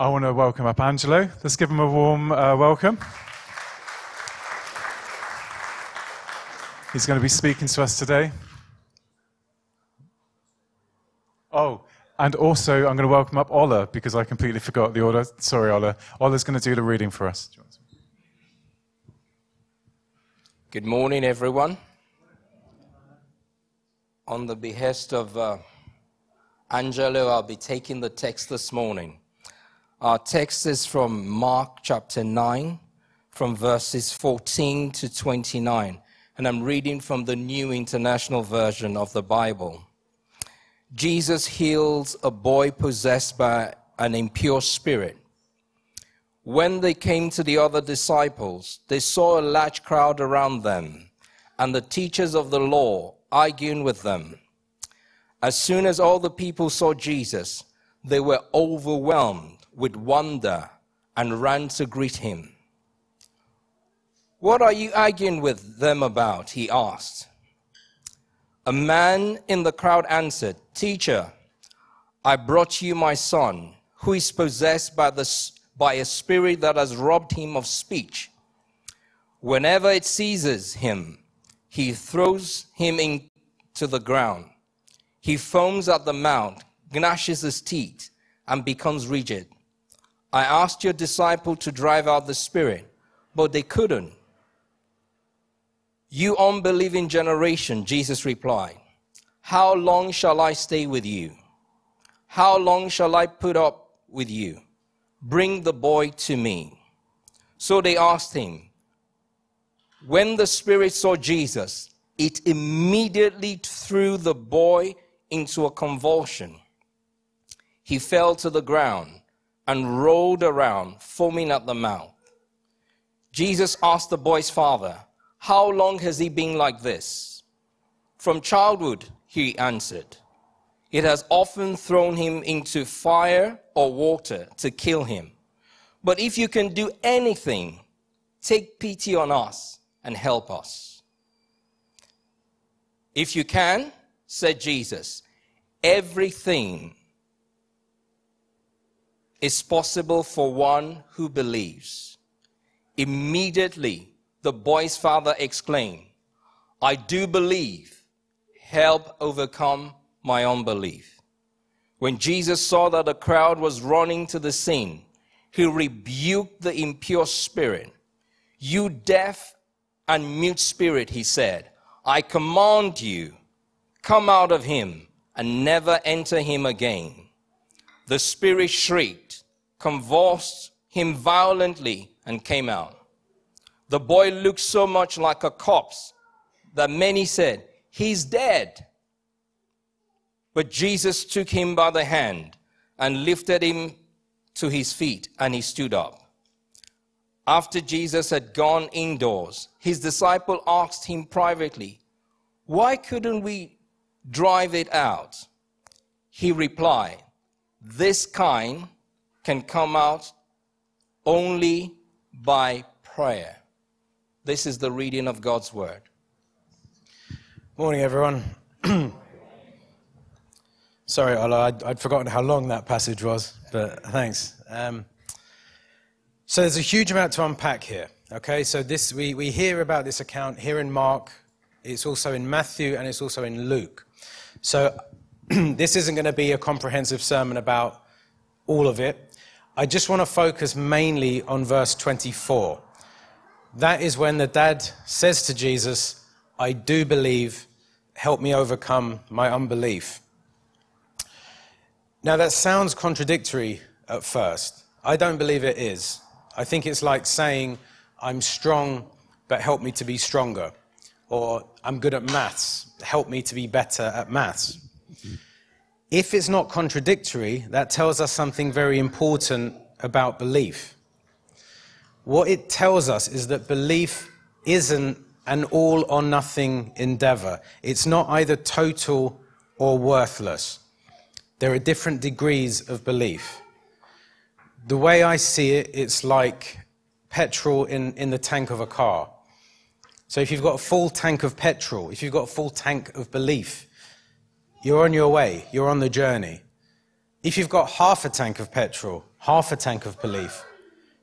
I want to welcome up Angelo. Let's give him a warm uh, welcome. He's going to be speaking to us today. Oh, and also I'm going to welcome up Ola because I completely forgot the order. Sorry, Ola. Ola's going to do the reading for us. Good morning, everyone. On the behest of uh, Angelo, I'll be taking the text this morning. Our text is from Mark chapter 9, from verses 14 to 29, and I'm reading from the New International Version of the Bible. Jesus heals a boy possessed by an impure spirit. When they came to the other disciples, they saw a large crowd around them and the teachers of the law arguing with them. As soon as all the people saw Jesus, they were overwhelmed with wonder and ran to greet him. What are you arguing with them about? He asked. A man in the crowd answered, Teacher, I brought you my son, who is possessed by, the, by a spirit that has robbed him of speech. Whenever it seizes him, he throws him into the ground. He foams at the mouth, gnashes his teeth, and becomes rigid. I asked your disciple to drive out the spirit, but they couldn't. You unbelieving generation, Jesus replied, How long shall I stay with you? How long shall I put up with you? Bring the boy to me. So they asked him. When the spirit saw Jesus, it immediately threw the boy into a convulsion. He fell to the ground and rolled around, foaming at the mouth. Jesus asked the boy's father, How long has he been like this? From childhood, he answered. It has often thrown him into fire or water to kill him. But if you can do anything, take pity on us and help us. If you can, said Jesus, everything is possible for one who believes. Immediately, the boy's father exclaimed, I do believe. Help overcome my unbelief. When Jesus saw that the crowd was running to the scene, he rebuked the impure spirit. You deaf and mute spirit, he said, I command you, come out of him and never enter him again. The spirit shrieked convulsed him violently and came out. The boy looked so much like a corpse that many said, He's dead. But Jesus took him by the hand and lifted him to his feet, and he stood up. After Jesus had gone indoors, his disciple asked him privately, Why couldn't we drive it out? He replied, This kind can come out only by prayer. This is the reading of God's word. Morning, everyone. Sorry, Ola, I'd, I'd, forgotten how long that passage was, but thanks. Um, so there's a huge amount to unpack here. Okay, so this we, we hear about this account here in Mark, it's also in Matthew, and it's also in Luke. So this isn't going to be a comprehensive sermon about all of it. I just want to focus mainly on verse 24. That is when the dad says to Jesus, I do believe, help me overcome my unbelief. Now, that sounds contradictory at first. I don't believe it is. I think it's like saying, I'm strong, but help me to be stronger. Or I'm good at maths, help me to be better at maths. If it's not contradictory, that tells us something very important about belief. What it tells us is that belief isn't an all or nothing endeavor. It's not either total or worthless. There are different degrees of belief. The way I see it, it's like petrol in, in the tank of a car. So if you've got a full tank of petrol, if you've got a full tank of belief, you're on your way, you're on the journey. If you've got half a tank of petrol, half a tank of belief,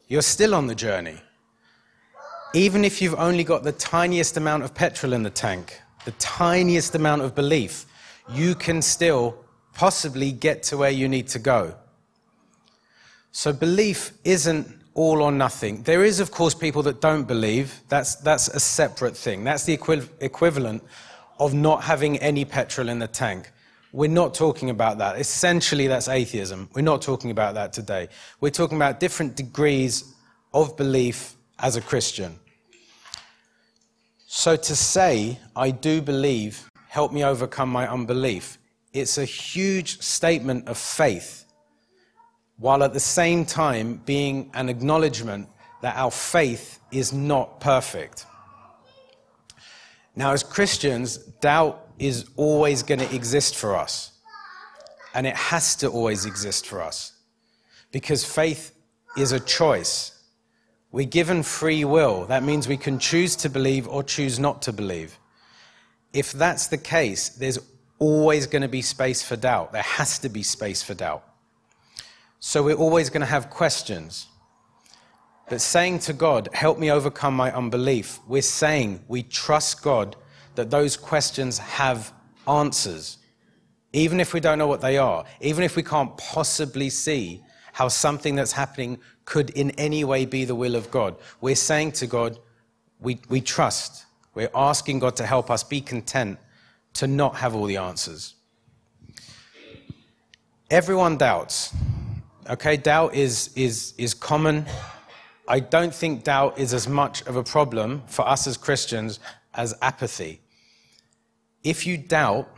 you're still on the journey. Even if you've only got the tiniest amount of petrol in the tank, the tiniest amount of belief, you can still possibly get to where you need to go. So belief isn't all or nothing. There is, of course, people that don't believe. That's, that's a separate thing. That's the equi- equivalent of not having any petrol in the tank. We're not talking about that. Essentially, that's atheism. We're not talking about that today. We're talking about different degrees of belief as a Christian. So to say, I do believe, help me overcome my unbelief, it's a huge statement of faith, while at the same time being an acknowledgement that our faith is not perfect. Now, as Christians, doubt is always going to exist for us. And it has to always exist for us. Because faith is a choice. We're given free will. That means we can choose to believe or choose not to believe. If that's the case, there's always going to be space for doubt. There has to be space for doubt. So we're always going to have questions. But saying to God, help me overcome my unbelief, we're saying we trust God that those questions have answers. Even if we don't know what they are, even if we can't possibly see how something that's happening could in any way be the will of God, we're saying to God, we, we trust. We're asking God to help us be content to not have all the answers. Everyone doubts. Okay, doubt is, is, is common I don't think doubt is as much of a problem for us as Christians as apathy. If you doubt,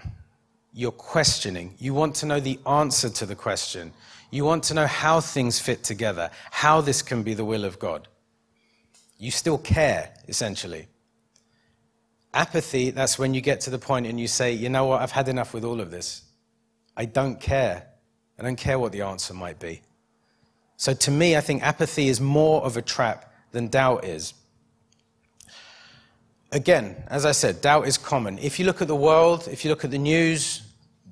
you're questioning. You want to know the answer to the question. You want to know how things fit together, how this can be the will of God. You still care, essentially. Apathy, that's when you get to the point and you say, you know what, I've had enough with all of this. I don't care. I don't care what the answer might be. So to me, I think apathy is more of a trap than doubt is. Again, as I said, doubt is common. If you look at the world, if you look at the news,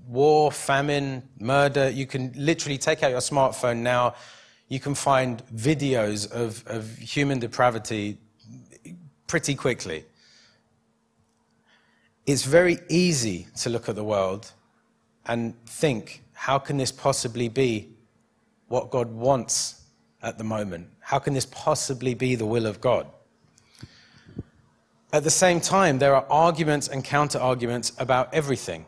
war, famine, murder, you can literally take out your smartphone now. You can find videos of, of human depravity pretty quickly. It's very easy to look at the world and think, how can this possibly be what God wants at the moment? How can this possibly be the will of God? At the same time, there are arguments and counter arguments about everything.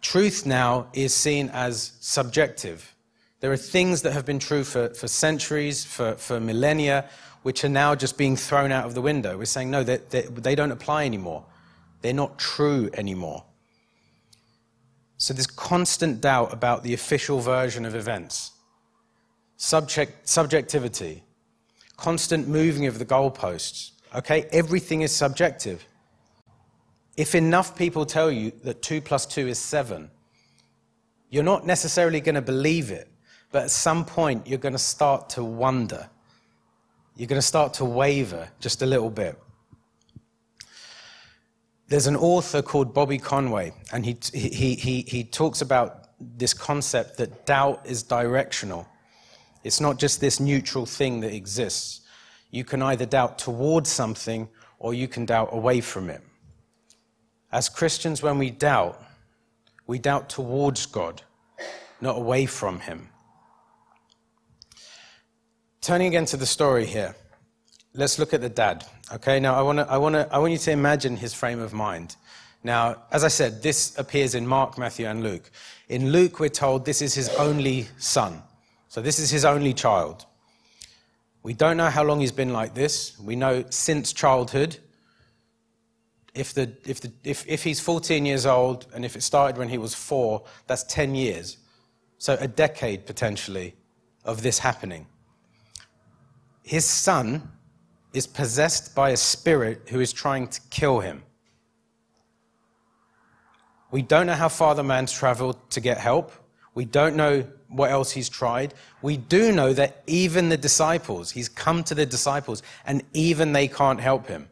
Truth now is seen as subjective. There are things that have been true for, for centuries, for, for millennia, which are now just being thrown out of the window. We're saying, no, they, they, they don't apply anymore. They're not true anymore. So there's constant doubt about the official version of events. Subject, subjectivity, constant moving of the goalposts. Okay, everything is subjective. If enough people tell you that 2 plus 2 is 7, you're not necessarily going to believe it, but at some point you're going to start to wonder. You're going to start to waver just a little bit. There's an author called Bobby Conway, and he, he, he, he talks about this concept that doubt is directional. It's not just this neutral thing that exists. You can either doubt towards something or you can doubt away from it. As Christians, when we doubt, we doubt towards God, not away from Him. Turning again to the story here, let's look at the dad. Okay, now I, wanna, I, wanna, I want you to imagine his frame of mind. Now, as I said, this appears in Mark, Matthew, and Luke. In Luke, we're told this is his only son. So this is his only child. We don't know how long he's been like this. We know since childhood. If, the, if, the, if, if he's 14 years old and if it started when he was four, that's 10 years. So a decade potentially of this happening. His son is possessed by a spirit who is trying to kill him. We don't know how far the man's traveled to get help. We don't know what else he's tried. We do know that even the disciples, he's come to the disciples, and even they can't help him.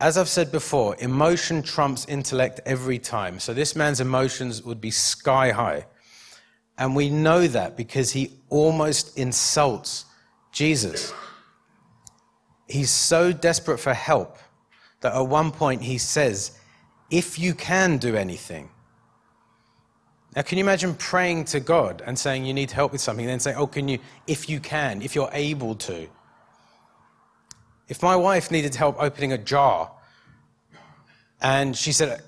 As I've said before, emotion trumps intellect every time. So this man's emotions would be sky high. And we know that because he almost insults Jesus. He's so desperate for help that at one point he says, If you can do anything. Now, can you imagine praying to God and saying you need help with something, then say, Oh, can you, if you can, if you're able to? If my wife needed help opening a jar and she said,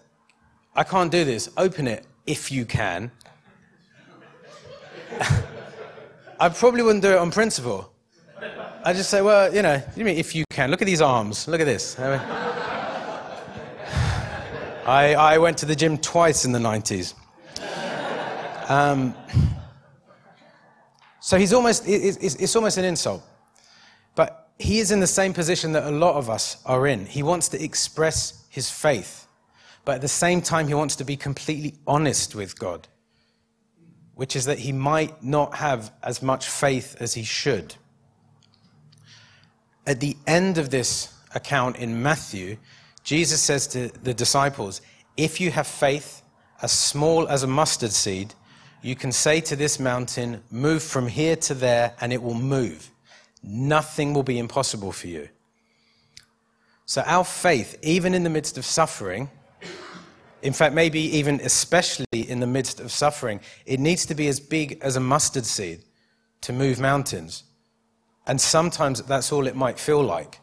I can't do this, open it if you can, I probably wouldn't do it on principle. I just say, well, you know, you mean if you can. Look at these arms. Look at this. I, I went to the gym twice in the 90s. Um, so he's almost, it's, it's almost an insult. But he is in the same position that a lot of us are in. He wants to express his faith, but at the same time, he wants to be completely honest with God, which is that he might not have as much faith as he should. At the end of this account in Matthew, Jesus says to the disciples, If you have faith as small as a mustard seed, you can say to this mountain, Move from here to there, and it will move. Nothing will be impossible for you. So, our faith, even in the midst of suffering, in fact, maybe even especially in the midst of suffering, it needs to be as big as a mustard seed to move mountains. And sometimes that's all it might feel like.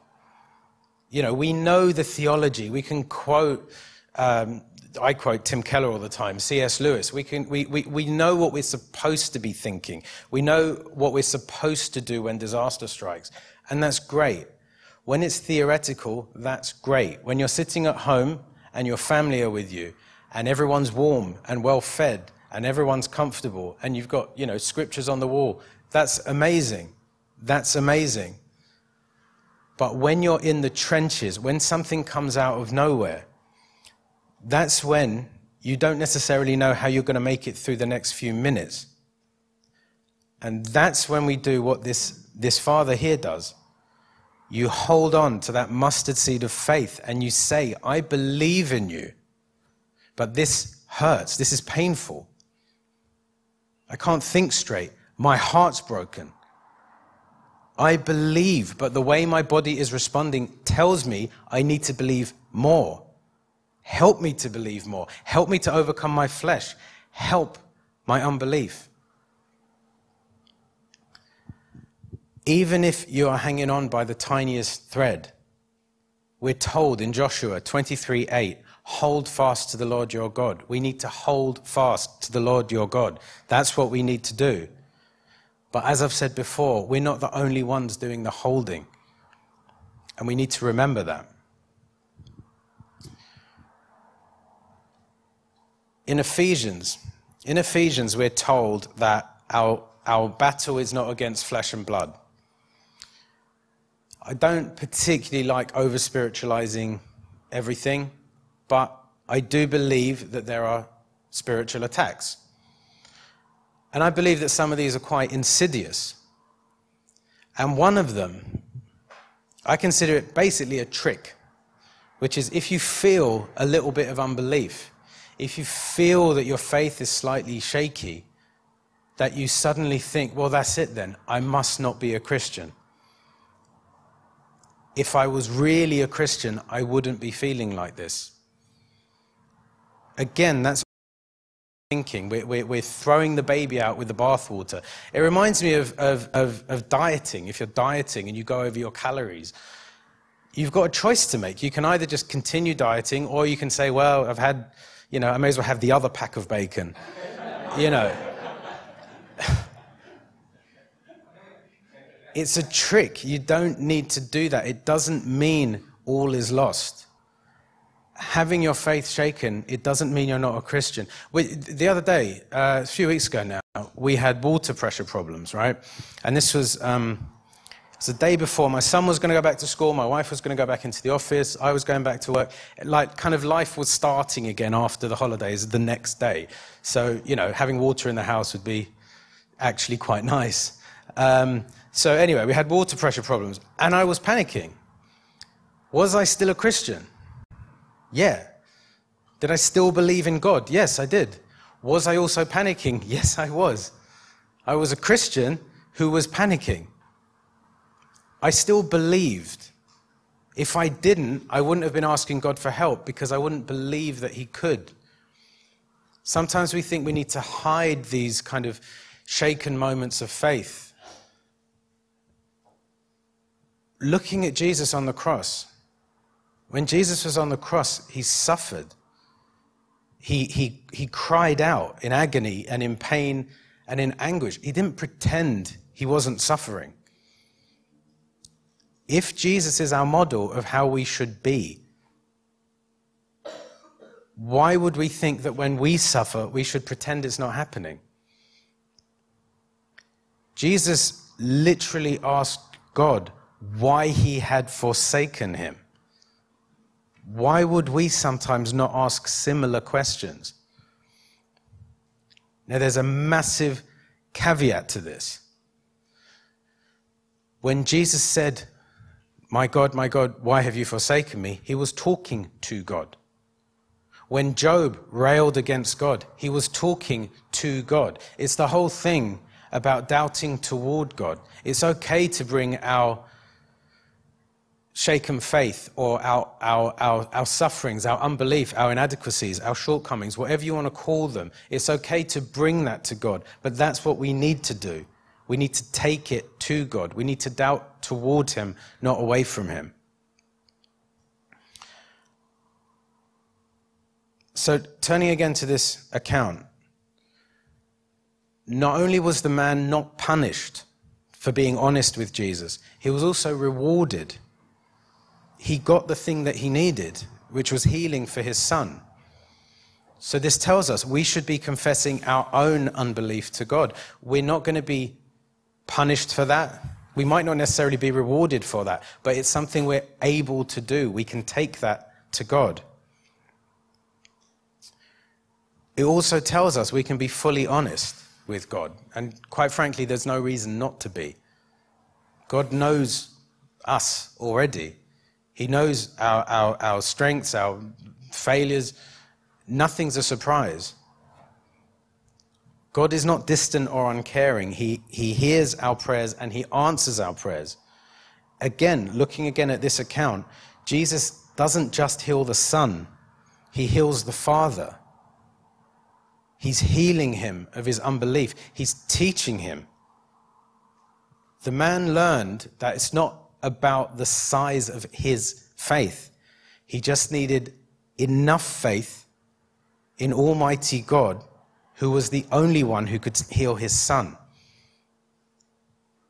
You know, we know the theology. We can quote, um, I quote Tim Keller all the time, C.S. Lewis. We, can, we, we, we know what we're supposed to be thinking. We know what we're supposed to do when disaster strikes. And that's great. When it's theoretical, that's great. When you're sitting at home and your family are with you and everyone's warm and well fed and everyone's comfortable and you've got, you know, scriptures on the wall, that's amazing. That's amazing. But when you're in the trenches, when something comes out of nowhere, that's when you don't necessarily know how you're going to make it through the next few minutes. And that's when we do what this, this father here does. You hold on to that mustard seed of faith and you say, I believe in you, but this hurts. This is painful. I can't think straight. My heart's broken. I believe, but the way my body is responding tells me I need to believe more. Help me to believe more. Help me to overcome my flesh. Help my unbelief. Even if you are hanging on by the tiniest thread, we're told in Joshua 23 8, hold fast to the Lord your God. We need to hold fast to the Lord your God. That's what we need to do. But as I've said before, we're not the only ones doing the holding. And we need to remember that. In Ephesians, in Ephesians, we're told that our, our battle is not against flesh and blood. I don't particularly like over spiritualizing everything, but I do believe that there are spiritual attacks. And I believe that some of these are quite insidious. And one of them, I consider it basically a trick, which is if you feel a little bit of unbelief, if you feel that your faith is slightly shaky, that you suddenly think, well, that's it then, I must not be a Christian. If I was really a Christian, I wouldn't be feeling like this. Again, that's thinking. We're, we're, we're, throwing the baby out with the bathwater. It reminds me of, of, of, of dieting. If you're dieting and you go over your calories, you've got a choice to make. You can either just continue dieting, or you can say, well, I've had, you know, I may as well have the other pack of bacon. you know. it's a trick. You don't need to do that. It doesn't mean all is lost having your faith shaken, it doesn't mean you're not a Christian. We, the other day, uh, a few weeks ago now, we had water pressure problems, right? And this was, um, the day before. My son was going to go back to school. My wife was going to go back into the office. I was going back to work. Like, kind of life was starting again after the holidays the next day. So, you know, having water in the house would be actually quite nice. Um, so, anyway, we had water pressure problems. And I was panicking. Was I still a Christian? Yeah. Did I still believe in God? Yes, I did. Was I also panicking? Yes, I was. I was a Christian who was panicking. I still believed. If I didn't, I wouldn't have been asking God for help because I wouldn't believe that He could. Sometimes we think we need to hide these kind of shaken moments of faith. Looking at Jesus on the cross, when Jesus was on the cross, he suffered. He, he, he cried out in agony and in pain and in anguish. He didn't pretend he wasn't suffering. If Jesus is our model of how we should be, why would we think that when we suffer, we should pretend it's not happening? Jesus literally asked God why he had forsaken him. Why would we sometimes not ask similar questions? Now, there's a massive caveat to this. When Jesus said, My God, my God, why have you forsaken me? He was talking to God. When Job railed against God, he was talking to God. It's the whole thing about doubting toward God. It's okay to bring our shaken faith or our, our, our, our sufferings, our unbelief, our inadequacies, our shortcomings, whatever you want to call them. It's okay to bring that to God, but that's what we need to do. We need to take it to God. We need to doubt toward Him, not away from Him. So, turning again to this account, not only was the man not punished for being honest with Jesus, he was also rewarded. He got the thing that he needed, which was healing for his son. So, this tells us we should be confessing our own unbelief to God. We're not going to be punished for that. We might not necessarily be rewarded for that, but it's something we're able to do. We can take that to God. It also tells us we can be fully honest with God. And quite frankly, there's no reason not to be. God knows us already. He knows our, our, our strengths, our failures. Nothing's a surprise. God is not distant or uncaring. He, he hears our prayers and he answers our prayers. Again, looking again at this account, Jesus doesn't just heal the Son, he heals the Father. He's healing him of his unbelief. He's teaching him. The man learned that it's not about the size of his faith. He just needed enough faith in Almighty God, who was the only one who could heal his son.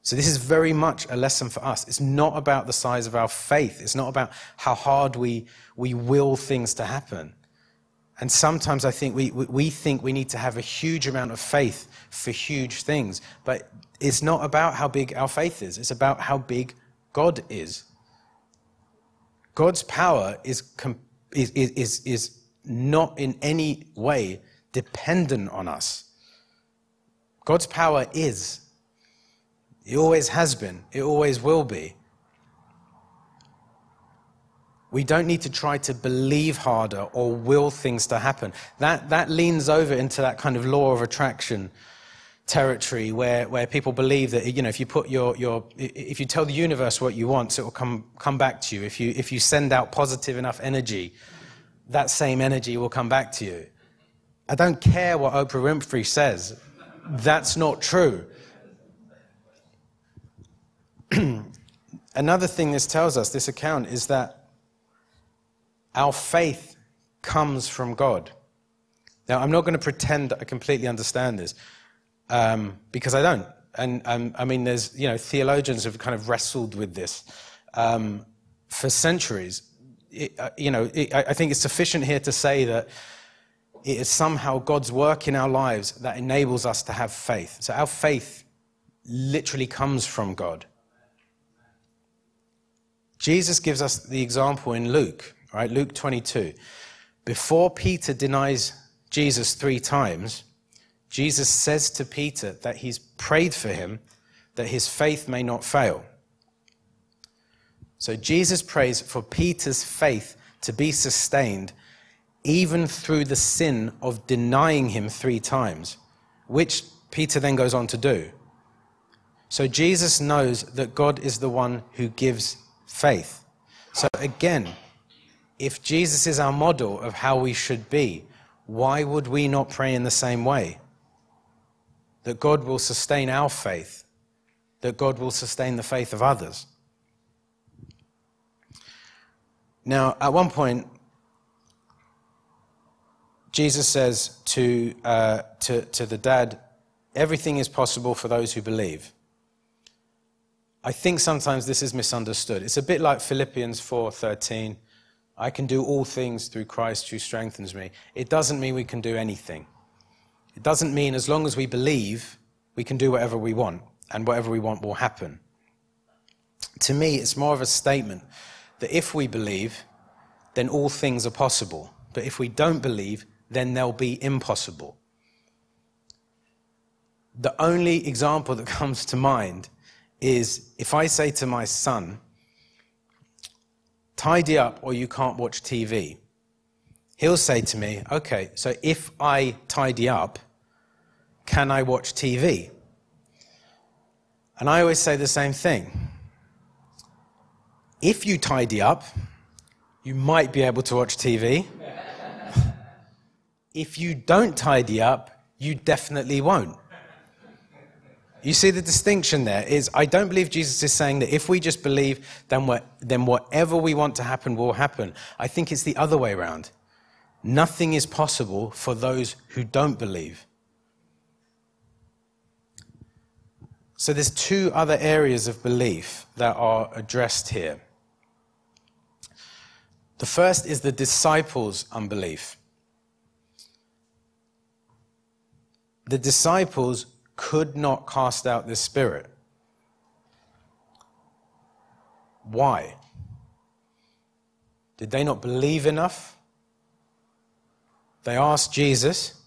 So, this is very much a lesson for us. It's not about the size of our faith, it's not about how hard we, we will things to happen. And sometimes I think we, we think we need to have a huge amount of faith for huge things. But it's not about how big our faith is, it's about how big God is. God's power is, is, is, is not in any way dependent on us. God's power is. It always has been. It always will be. We don't need to try to believe harder or will things to happen. That, that leans over into that kind of law of attraction territory where, where people believe that you know if you put your, your if you tell the universe what you want it will come, come back to you. If you if you send out positive enough energy that same energy will come back to you. I don't care what oprah winfrey says. That's not true. Another thing this tells us this account is that our faith comes from God. Now, I'm not going to pretend that I completely understand this um, because I don't. And um, I mean, there's, you know, theologians have kind of wrestled with this um, for centuries. It, uh, you know, it, I think it's sufficient here to say that it is somehow God's work in our lives that enables us to have faith. So our faith literally comes from God. Jesus gives us the example in Luke right? Luke 22. Before Peter denies Jesus three times, Jesus says to Peter that he's prayed for him that his faith may not fail. So Jesus prays for Peter's faith to be sustained even through the sin of denying him three times, which Peter then goes on to do. So Jesus knows that God is the one who gives faith. So again, if Jesus is our model of how we should be, why would we not pray in the same way? That God will sustain our faith, that God will sustain the faith of others. Now, at one point, Jesus says to, uh, to, to the dad, Everything is possible for those who believe. I think sometimes this is misunderstood. It's a bit like Philippians 4:13. I can do all things through Christ who strengthens me. It doesn't mean we can do anything. It doesn't mean as long as we believe, we can do whatever we want and whatever we want will happen. To me, it's more of a statement that if we believe, then all things are possible. But if we don't believe, then they'll be impossible. The only example that comes to mind is if I say to my son, tidy up or you can't watch TV. He'll say to me, okay, so if I tidy up, can I watch TV? And I always say the same thing. If you tidy up, you might be able to watch TV. if you don't tidy up, you definitely won't. You see the distinction there is I don't believe Jesus is saying that if we just believe, then, then whatever we want to happen will happen. I think it's the other way around. Nothing is possible for those who don't believe. So there's two other areas of belief that are addressed here. The first is the disciples' unbelief. The disciples could not cast out this spirit. Why? Did they not believe enough? They ask Jesus,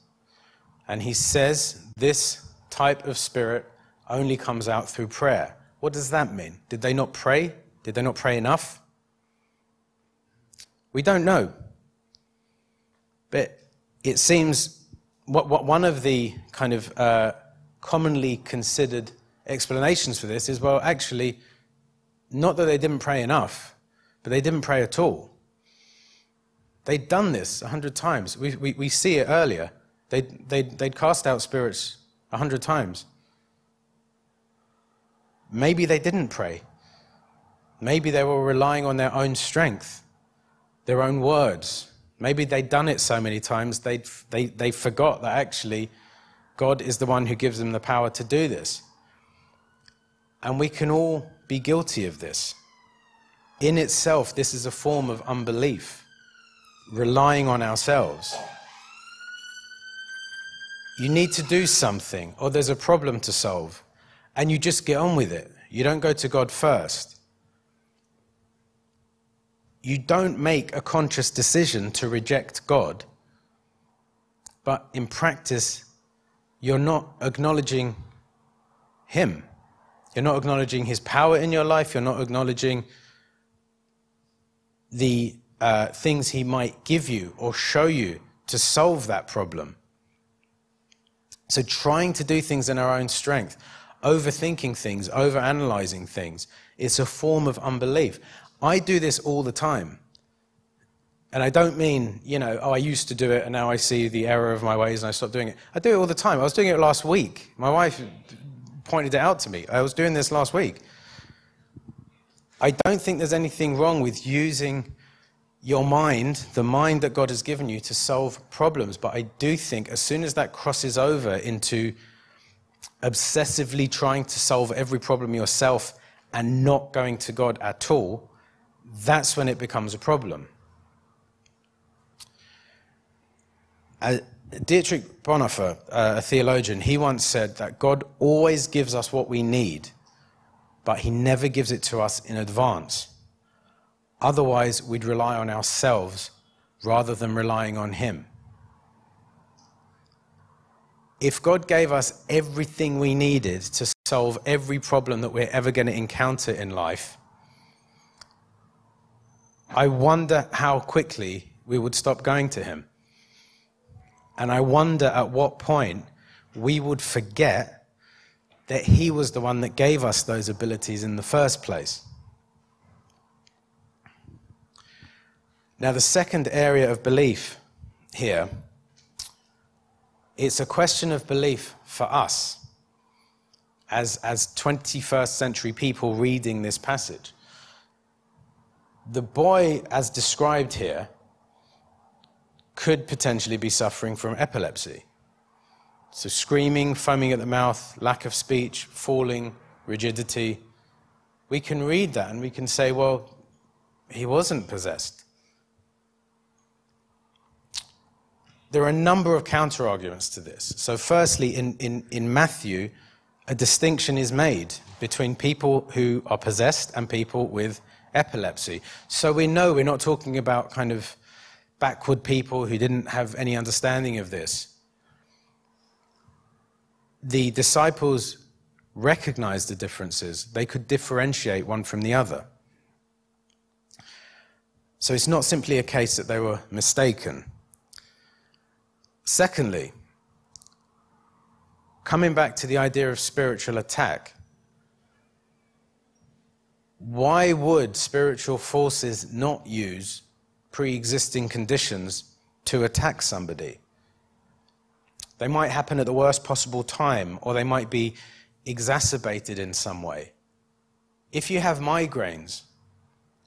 and he says this type of spirit only comes out through prayer. What does that mean? Did they not pray? Did they not pray enough? We don't know. But it seems what, what one of the kind of uh, commonly considered explanations for this is well, actually, not that they didn't pray enough, but they didn't pray at all. They'd done this a hundred times. We, we, we, see it earlier. They'd, they'd, they'd cast out spirits a hundred times. Maybe they didn't pray. Maybe they were relying on their own strength, their own words. Maybe they'd done it so many times they they, they forgot that actually God is the one who gives them the power to do this. And we can all be guilty of this. In itself, this is a form of unbelief, relying on ourselves. You need to do something, or there's a problem to solve, and you just get on with it. You don't go to God first. You don't make a conscious decision to reject God, but in practice, you're not acknowledging Him. You're not acknowledging His power in your life. You're not acknowledging the uh, things He might give you or show you to solve that problem. So, trying to do things in our own strength, overthinking things, overanalyzing things, it's a form of unbelief. I do this all the time. And I don't mean, you know, oh, I used to do it and now I see the error of my ways and I stopped doing it. I do it all the time. I was doing it last week. My wife pointed it out to me. I was doing this last week. I don't think there's anything wrong with using your mind, the mind that God has given you, to solve problems. But I do think as soon as that crosses over into obsessively trying to solve every problem yourself and not going to God at all, that's when it becomes a problem. Uh, Dietrich Bonhoeffer, uh, a theologian, he once said that God always gives us what we need, but he never gives it to us in advance. Otherwise, we'd rely on ourselves rather than relying on him. If God gave us everything we needed to solve every problem that we're ever going to encounter in life, I wonder how quickly we would stop going to him. And I wonder at what point we would forget that He was the one that gave us those abilities in the first place. Now, the second area of belief here, it's a question of belief for us as, as 21st century people reading this passage. The boy, as described here, could potentially be suffering from epilepsy. So, screaming, foaming at the mouth, lack of speech, falling, rigidity. We can read that and we can say, well, he wasn't possessed. There are a number of counter arguments to this. So, firstly, in, in, in Matthew, a distinction is made between people who are possessed and people with epilepsy. So, we know we're not talking about kind of backward people who didn't have any understanding of this. The disciples recognized the differences, they could differentiate one from the other. So it's not simply a case that they were mistaken. Secondly, coming back to the idea of spiritual attack, why would spiritual forces not use pre existing conditions to attack somebody. They might happen at the worst possible time, or they might be exacerbated in some way. If you have migraines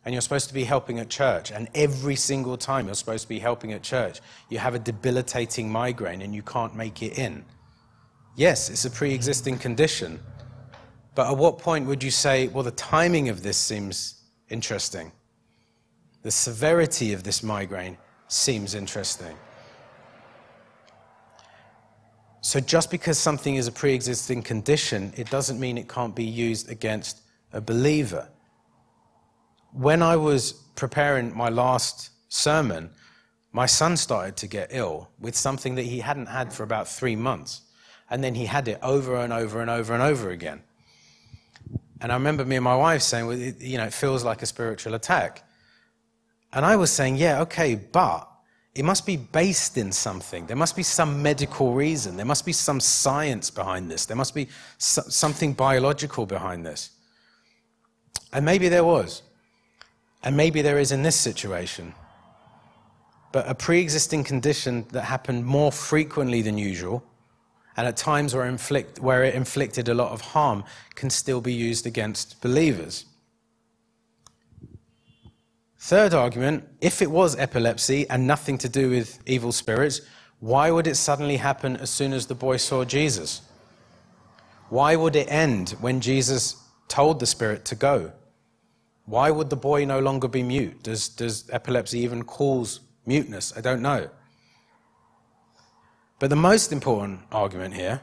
and you're supposed to be helping at church, and every single time you're supposed to be helping at church, you have a debilitating migraine and you can't make it in. Yes, it's a pre existing condition, but at what point would you say, well, the timing of this seems interesting? the severity of this migraine seems interesting. So, just because something is a pre existing condition, it doesn't mean it can't be used against a believer. When I was preparing my last sermon, my son started to get ill with something that he hadn't had for about three months. And then he had it over and over and over and over again. And I remember me and my wife saying, well, it, you know, it feels like a spiritual attack. And I was saying, yeah, okay, but it must be based in something. There must be some medical reason. There must be some science behind this. There must be something biological behind this. And maybe there was. And maybe there is in this situation. But a pre existing condition that happened more frequently than usual, and at times where, inflict, where it inflicted a lot of harm, can still be used against believers. Third argument if it was epilepsy and nothing to do with evil spirits, why would it suddenly happen as soon as the boy saw Jesus? Why would it end when Jesus told the spirit to go? Why would the boy no longer be mute? Does, does epilepsy even cause muteness? I don't know. But the most important argument here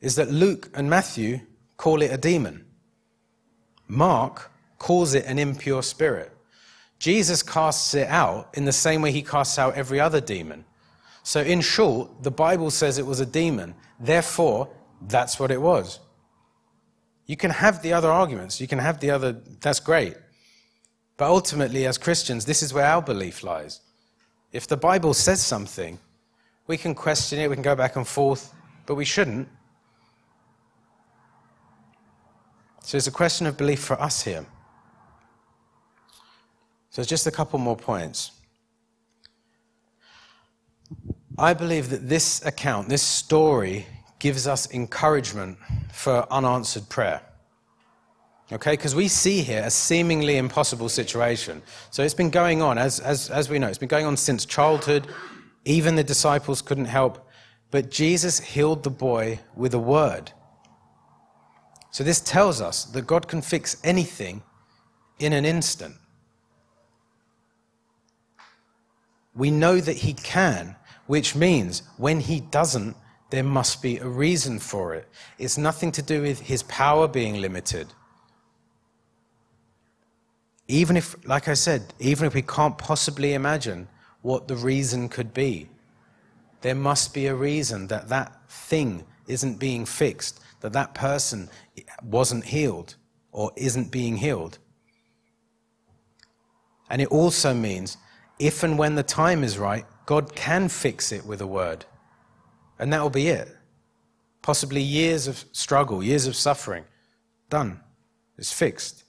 is that Luke and Matthew call it a demon. Mark calls it an impure spirit. Jesus casts it out in the same way he casts out every other demon. So, in short, the Bible says it was a demon. Therefore, that's what it was. You can have the other arguments, you can have the other, that's great. But ultimately, as Christians, this is where our belief lies. If the Bible says something, we can question it, we can go back and forth, but we shouldn't. So it's a question of belief for us here. So, just a couple more points. I believe that this account, this story, gives us encouragement for unanswered prayer. Okay, because we see here a seemingly impossible situation. So it's been going on, as, as, as we know, it's been going on since childhood. Even the disciples couldn't help. But Jesus healed the boy with a word. So this tells us that God can fix anything in an instant. We know that he can, which means when he doesn't, there must be a reason for it. It's nothing to do with his power being limited. Even if, like I said, even if we can't possibly imagine what the reason could be, there must be a reason that that thing isn't being fixed, that that person wasn't healed or isn't being healed. And it also means if and when the time is right, God can fix it with a word. And that will be it. Possibly years of struggle, years of suffering. Done. It's fixed.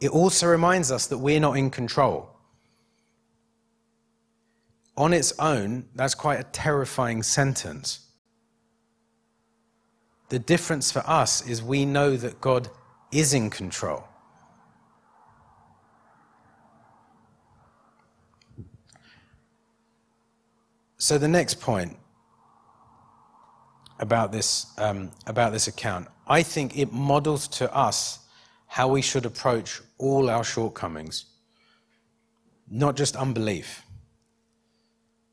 It also reminds us that we're not in control. On its own, that's quite a terrifying sentence. The difference for us is we know that God is in control. So, the next point about this, um, about this account, I think it models to us how we should approach all our shortcomings, not just unbelief.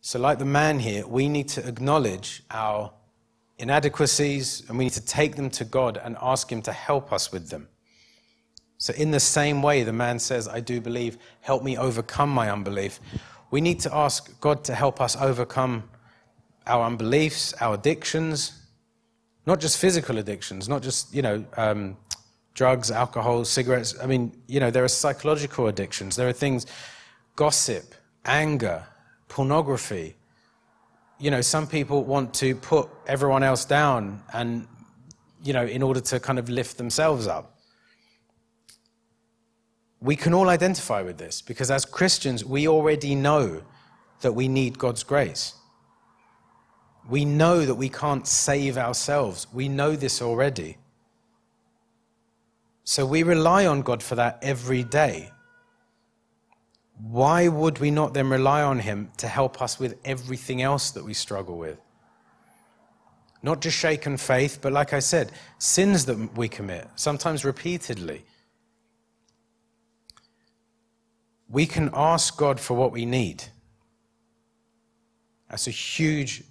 So, like the man here, we need to acknowledge our inadequacies and we need to take them to God and ask Him to help us with them. So, in the same way, the man says, I do believe, help me overcome my unbelief. We need to ask God to help us overcome our unbeliefs, our addictions, not just physical addictions, not just, you know, um, drugs, alcohol, cigarettes. I mean, you know, there are psychological addictions. There are things, gossip, anger, pornography. You know, some people want to put everyone else down and, you know, in order to kind of lift themselves up we can all identify with this because as Christians, we already know that we need God's grace. We know that we can't save ourselves. We know this already. So we rely on God for that every day. Why would we not then rely on Him to help us with everything else that we struggle with? Not just shaken faith, but like I said, sins that we commit, sometimes repeatedly we can ask God for what we need. That's a huge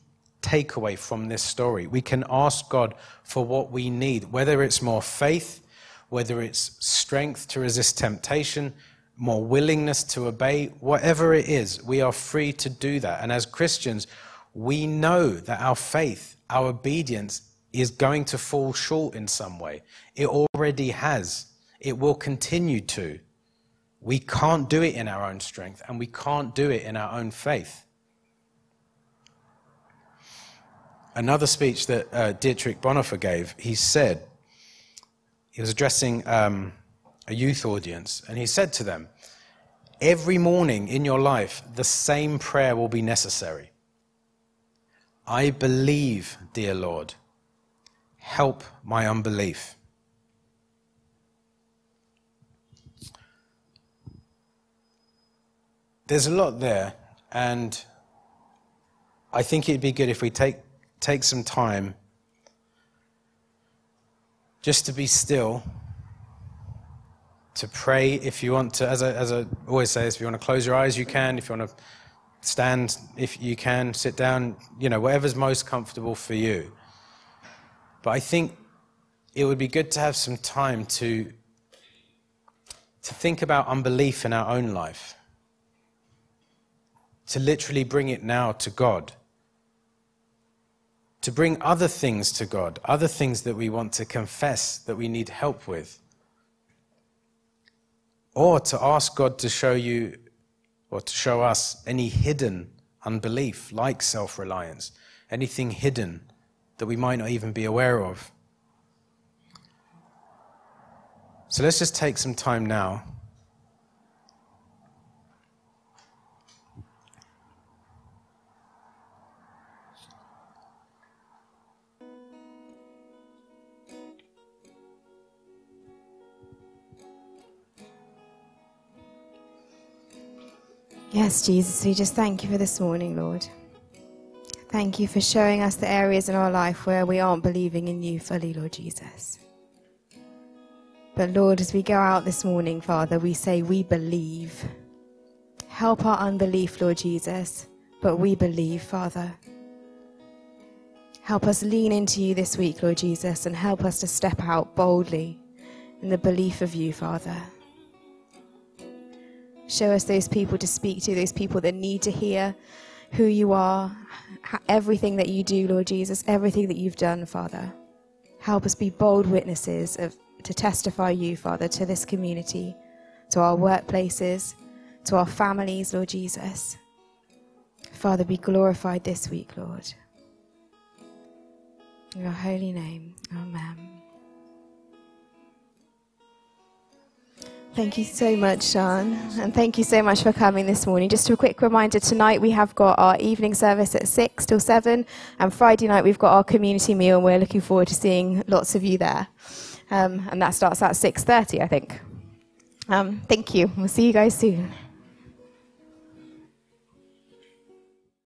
takeaway from this story. We can ask God for what we need, whether it's more faith, whether it's strength to resist temptation, more willingness to obey, whatever it is, we are free to do that. And as Christians, we know that our faith, our obedience is going to fall short in some way. It already has, it will continue to. We can't do it in our own strength, and we can't do it in our own faith. Another speech that uh, Dietrich Bonhoeffer gave, he said, he was addressing um, a youth audience, and he said to them, Every morning in your life, the same prayer will be necessary. I believe, dear Lord, help my unbelief. There's a lot there, and I think it'd be good if we take, take some time just to be still, to pray. If you want to, as I, as I always say, if you want to close your eyes, you can. If you want to stand, if you can, sit down, you know, whatever's most comfortable for you. But I think it would be good to have some time to, to think about unbelief in our own life to literally bring it now to God. To bring other things to God, other things that we want to confess that we need help with. Or to ask God to show you or to show us any hidden unbelief, like self reliance, anything hidden that we might not even be aware of. So let's just take some time now Yes, Jesus, we just thank you for this morning, Lord. Thank you for showing us the areas in our life where we aren't believing in you fully, Lord Jesus. But Lord, as we go out this morning, Father, we say we believe. Help our unbelief, Lord Jesus, but we believe, Father. Help us lean into you this week, Lord Jesus, and help us to step out boldly in the belief of you, Father. Show us those people to speak to, those people that need to hear who you are, everything that you do, Lord Jesus, everything that you've done, Father. Help us be bold witnesses of, to testify you, Father, to this community, to our workplaces, to our families, Lord Jesus. Father, be glorified this week, Lord. In your holy name, amen. Thank you so much, Sean, and thank you so much for coming this morning. Just a quick reminder tonight we have got our evening service at 6 till 7, and Friday night we've got our community meal, and we're looking forward to seeing lots of you there. Um, and that starts at 6.30, I think. Um, thank you. We'll see you guys soon.